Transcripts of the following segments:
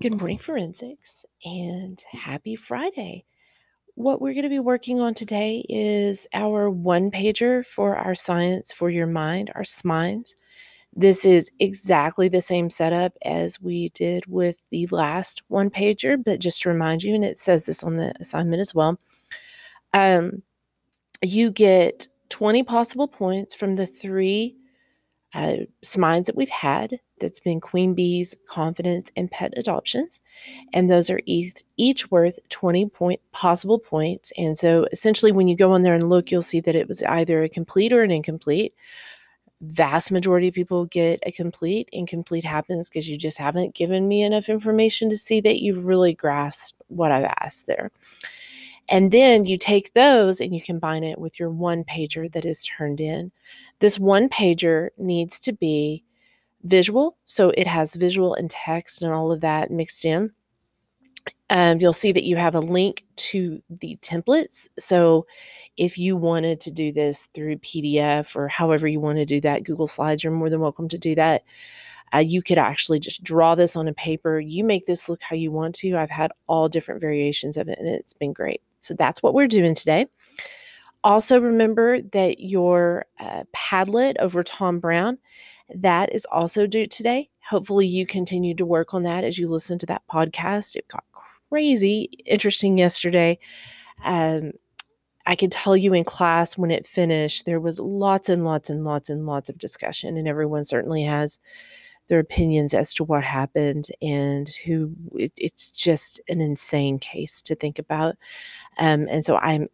Good morning, forensics, and happy Friday. What we're going to be working on today is our one pager for our Science for Your Mind, our SMINDS. This is exactly the same setup as we did with the last one pager, but just to remind you, and it says this on the assignment as well, um, you get 20 possible points from the three uh, SMINDS that we've had that's been queen bees, confidence, and pet adoptions. And those are each, each worth 20 point possible points. And so essentially, when you go on there and look, you'll see that it was either a complete or an incomplete. Vast majority of people get a complete. Incomplete happens because you just haven't given me enough information to see that you've really grasped what I've asked there. And then you take those and you combine it with your one pager that is turned in. This one pager needs to be visual, so it has visual and text and all of that mixed in. Um, you'll see that you have a link to the templates. So if you wanted to do this through PDF or however you want to do that, Google Slides, you're more than welcome to do that. Uh, you could actually just draw this on a paper. You make this look how you want to. I've had all different variations of it and it's been great. So that's what we're doing today. Also, remember that your uh, Padlet over Tom Brown, that is also due today. Hopefully, you continue to work on that as you listen to that podcast. It got crazy interesting yesterday. Um, I could tell you in class when it finished, there was lots and lots and lots and lots of discussion, and everyone certainly has their opinions as to what happened and who it, it's just an insane case to think about. Um, and so I'm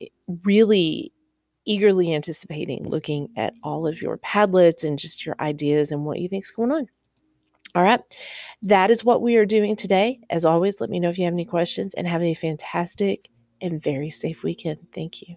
really eagerly anticipating looking at all of your Padlets and just your ideas and what you think is going on. All right, that is what we are doing today. As always, let me know if you have any questions and have a fantastic and very safe weekend. Thank you.